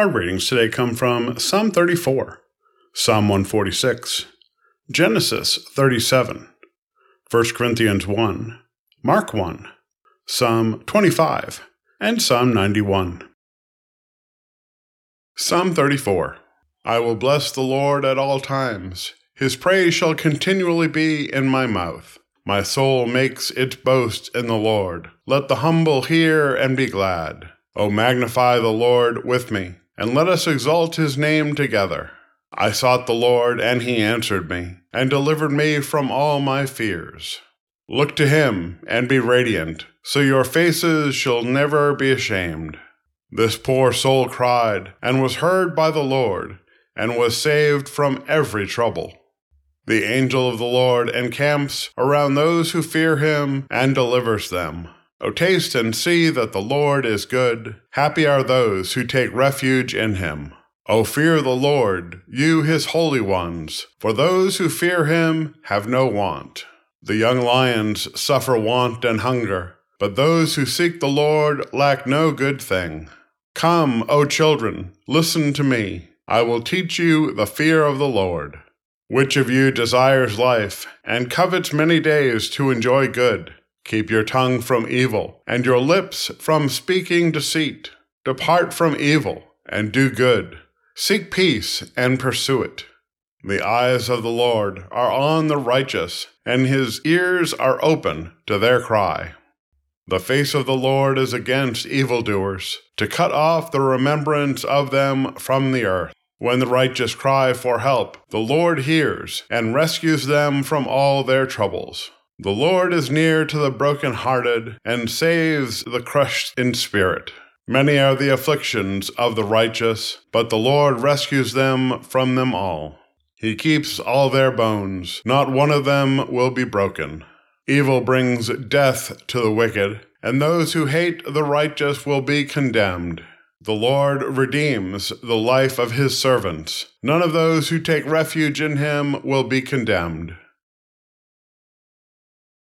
Our readings today come from Psalm 34, Psalm 146, Genesis 37, 1 Corinthians 1, Mark 1, Psalm 25, and Psalm 91. Psalm 34 I will bless the Lord at all times. His praise shall continually be in my mouth. My soul makes its boast in the Lord. Let the humble hear and be glad. O magnify the Lord with me, and let us exalt his name together. I sought the Lord, and he answered me, and delivered me from all my fears. Look to him, and be radiant, so your faces shall never be ashamed. This poor soul cried, and was heard by the Lord, and was saved from every trouble. The angel of the Lord encamps around those who fear him and delivers them. O taste and see that the Lord is good. Happy are those who take refuge in him. O fear the Lord, you his holy ones, for those who fear him have no want. The young lions suffer want and hunger, but those who seek the Lord lack no good thing. Come, O children, listen to me. I will teach you the fear of the Lord. Which of you desires life, and covets many days to enjoy good? Keep your tongue from evil, and your lips from speaking deceit. Depart from evil, and do good. Seek peace, and pursue it. The eyes of the Lord are on the righteous, and his ears are open to their cry. The face of the Lord is against evildoers, to cut off the remembrance of them from the earth. When the righteous cry for help, the Lord hears and rescues them from all their troubles. The Lord is near to the broken-hearted and saves the crushed in spirit. Many are the afflictions of the righteous, but the Lord rescues them from them all. He keeps all their bones, not one of them will be broken. Evil brings death to the wicked, and those who hate the righteous will be condemned. The Lord redeems the life of his servants. None of those who take refuge in him will be condemned.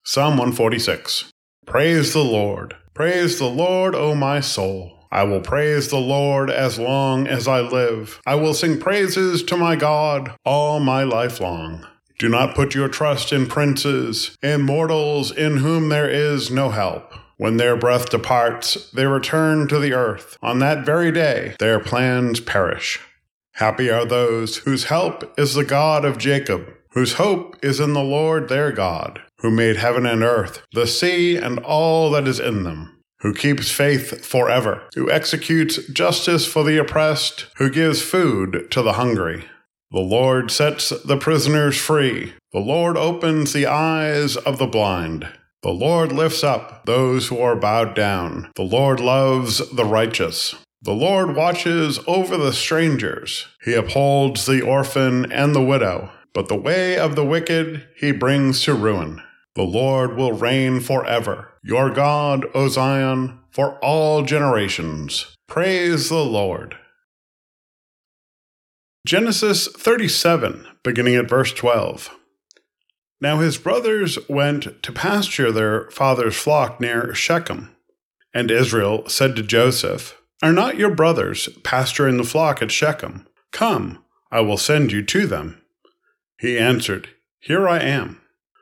Psalm 146 Praise the Lord. Praise the Lord, O my soul. I will praise the Lord as long as I live. I will sing praises to my God all my life long. Do not put your trust in princes, in mortals in whom there is no help. When their breath departs, they return to the earth. On that very day, their plans perish. Happy are those whose help is the God of Jacob, whose hope is in the Lord their God, who made heaven and earth, the sea, and all that is in them, who keeps faith forever, who executes justice for the oppressed, who gives food to the hungry. The Lord sets the prisoners free. The Lord opens the eyes of the blind. The Lord lifts up those who are bowed down. The Lord loves the righteous. The Lord watches over the strangers. He upholds the orphan and the widow. But the way of the wicked he brings to ruin. The Lord will reign forever. Your God, O Zion, for all generations. Praise the Lord. Genesis 37, beginning at verse 12. Now his brothers went to pasture their father's flock near Shechem. And Israel said to Joseph, Are not your brothers pasturing the flock at Shechem? Come, I will send you to them. He answered, Here I am.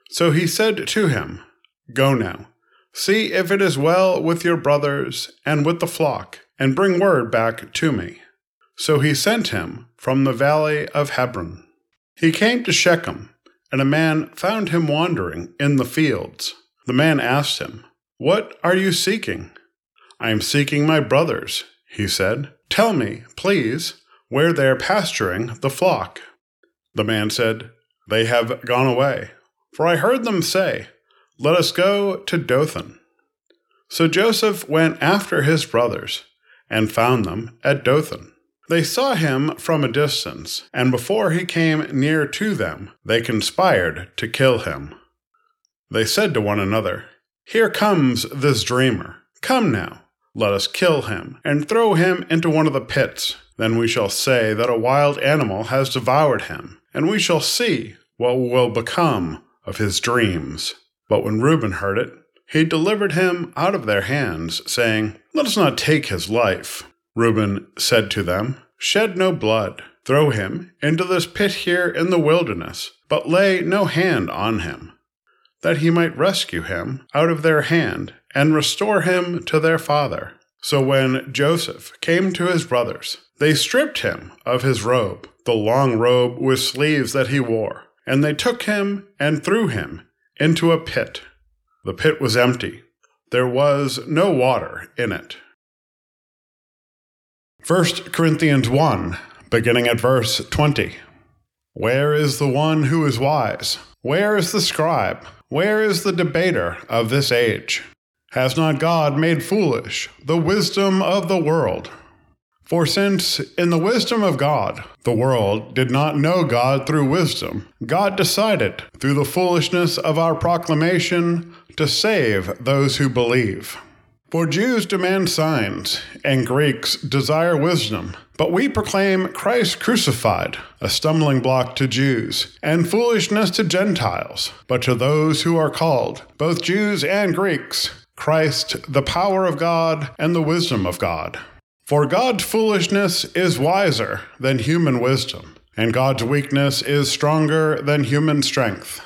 So he said to him, Go now, see if it is well with your brothers and with the flock, and bring word back to me. So he sent him from the valley of Hebron. He came to Shechem and a man found him wandering in the fields. The man asked him, What are you seeking? I am seeking my brothers, he said. Tell me, please, where they are pasturing the flock. The man said, They have gone away, for I heard them say, Let us go to Dothan. So Joseph went after his brothers and found them at Dothan. They saw him from a distance, and before he came near to them, they conspired to kill him. They said to one another, Here comes this dreamer. Come now, let us kill him, and throw him into one of the pits. Then we shall say that a wild animal has devoured him, and we shall see what will become of his dreams. But when Reuben heard it, he delivered him out of their hands, saying, Let us not take his life. Reuben said to them, Shed no blood. Throw him into this pit here in the wilderness, but lay no hand on him, that he might rescue him out of their hand and restore him to their father. So when Joseph came to his brothers, they stripped him of his robe, the long robe with sleeves that he wore, and they took him and threw him into a pit. The pit was empty. There was no water in it. 1 Corinthians 1, beginning at verse 20. Where is the one who is wise? Where is the scribe? Where is the debater of this age? Has not God made foolish the wisdom of the world? For since in the wisdom of God, the world did not know God through wisdom, God decided, through the foolishness of our proclamation, to save those who believe. For Jews demand signs, and Greeks desire wisdom. But we proclaim Christ crucified, a stumbling block to Jews, and foolishness to Gentiles. But to those who are called, both Jews and Greeks, Christ, the power of God and the wisdom of God. For God's foolishness is wiser than human wisdom, and God's weakness is stronger than human strength.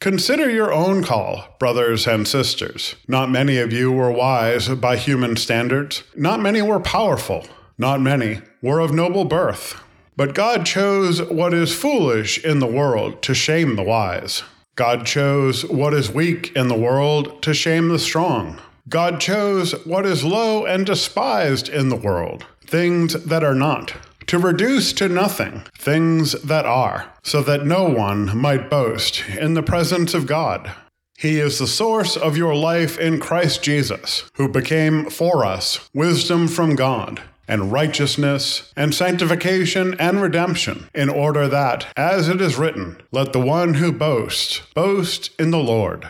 Consider your own call, brothers and sisters. Not many of you were wise by human standards. Not many were powerful. Not many were of noble birth. But God chose what is foolish in the world to shame the wise. God chose what is weak in the world to shame the strong. God chose what is low and despised in the world, things that are not, to reduce to nothing things that are, so that no one might boast in the presence of God. He is the source of your life in Christ Jesus, who became for us wisdom from God, and righteousness, and sanctification, and redemption, in order that, as it is written, let the one who boasts boast in the Lord.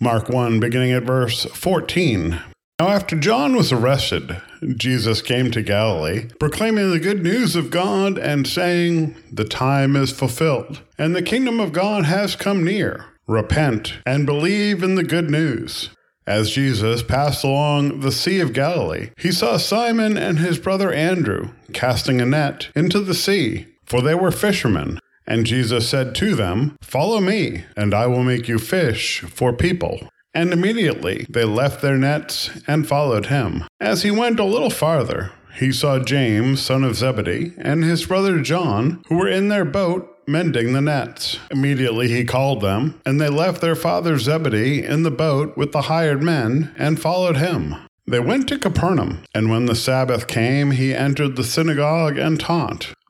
Mark 1, beginning at verse 14. Now, after John was arrested, Jesus came to Galilee, proclaiming the good news of God and saying, The time is fulfilled, and the kingdom of God has come near. Repent and believe in the good news. As Jesus passed along the Sea of Galilee, he saw Simon and his brother Andrew casting a net into the sea, for they were fishermen. And Jesus said to them, Follow me, and I will make you fish for people. And immediately they left their nets and followed him. As he went a little farther, he saw James, son of Zebedee, and his brother John, who were in their boat mending the nets. Immediately he called them, and they left their father Zebedee in the boat with the hired men and followed him. They went to Capernaum, and when the Sabbath came, he entered the synagogue and taught.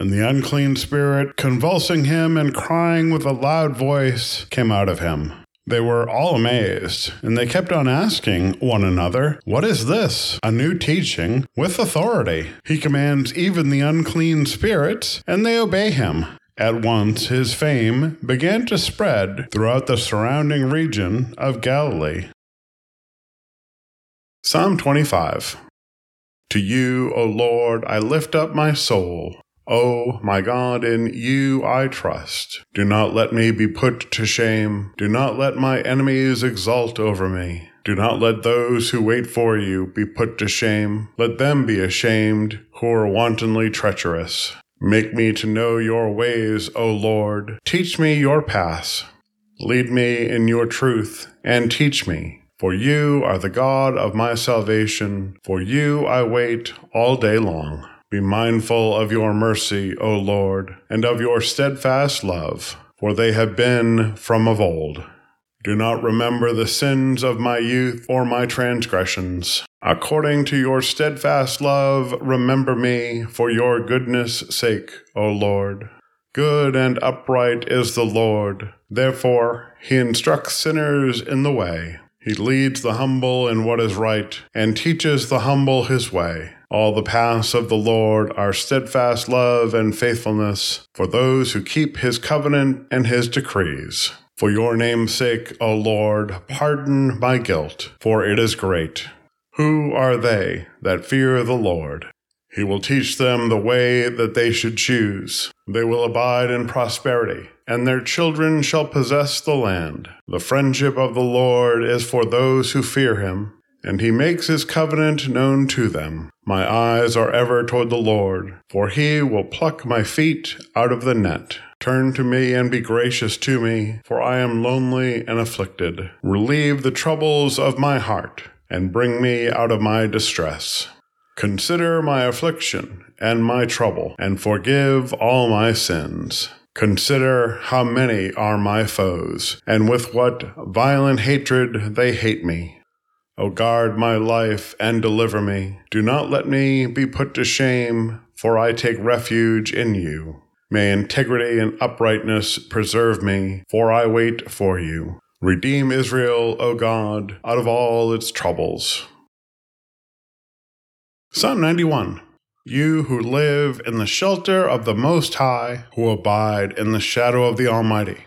And the unclean spirit, convulsing him and crying with a loud voice, came out of him. They were all amazed, and they kept on asking one another, What is this? A new teaching with authority. He commands even the unclean spirits, and they obey him. At once his fame began to spread throughout the surrounding region of Galilee. Psalm 25 To you, O Lord, I lift up my soul. O my God, in you I trust. Do not let me be put to shame. Do not let my enemies exult over me. Do not let those who wait for you be put to shame. Let them be ashamed who are wantonly treacherous. Make me to know your ways, O Lord. Teach me your paths. Lead me in your truth and teach me. For you are the God of my salvation. For you I wait all day long. Be mindful of your mercy, O Lord, and of your steadfast love, for they have been from of old. Do not remember the sins of my youth or my transgressions. According to your steadfast love, remember me for your goodness' sake, O Lord. Good and upright is the Lord. Therefore, he instructs sinners in the way. He leads the humble in what is right, and teaches the humble his way. All the paths of the Lord are steadfast love and faithfulness for those who keep his covenant and his decrees. For your name's sake, O Lord, pardon my guilt, for it is great. Who are they that fear the Lord? He will teach them the way that they should choose. They will abide in prosperity, and their children shall possess the land. The friendship of the Lord is for those who fear him, and he makes his covenant known to them. My eyes are ever toward the Lord, for he will pluck my feet out of the net. Turn to me and be gracious to me, for I am lonely and afflicted. Relieve the troubles of my heart, and bring me out of my distress. Consider my affliction and my trouble, and forgive all my sins. Consider how many are my foes, and with what violent hatred they hate me. O guard my life and deliver me. Do not let me be put to shame, for I take refuge in you. May integrity and uprightness preserve me, for I wait for you. Redeem Israel, O God, out of all its troubles. Psalm 91 You who live in the shelter of the Most High, who abide in the shadow of the Almighty,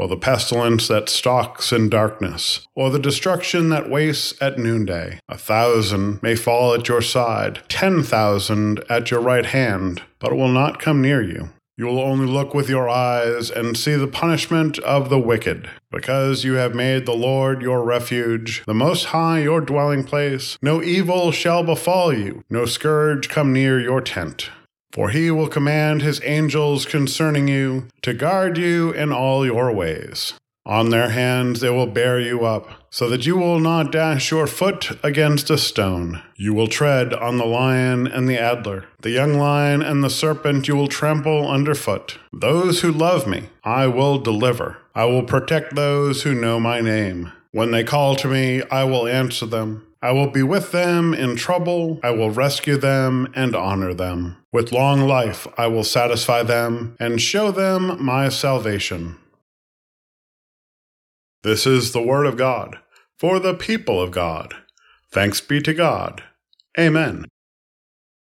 or the pestilence that stalks in darkness, or the destruction that wastes at noonday. A thousand may fall at your side, ten thousand at your right hand, but it will not come near you. You will only look with your eyes and see the punishment of the wicked. Because you have made the Lord your refuge, the Most High your dwelling place, no evil shall befall you, no scourge come near your tent. For he will command his angels concerning you to guard you in all your ways. On their hands they will bear you up, so that you will not dash your foot against a stone. You will tread on the lion and the adder, the young lion and the serpent you will trample underfoot. Those who love me I will deliver. I will protect those who know my name. When they call to me, I will answer them. I will be with them in trouble. I will rescue them and honor them. With long life, I will satisfy them and show them my salvation. This is the word of God for the people of God. Thanks be to God. Amen.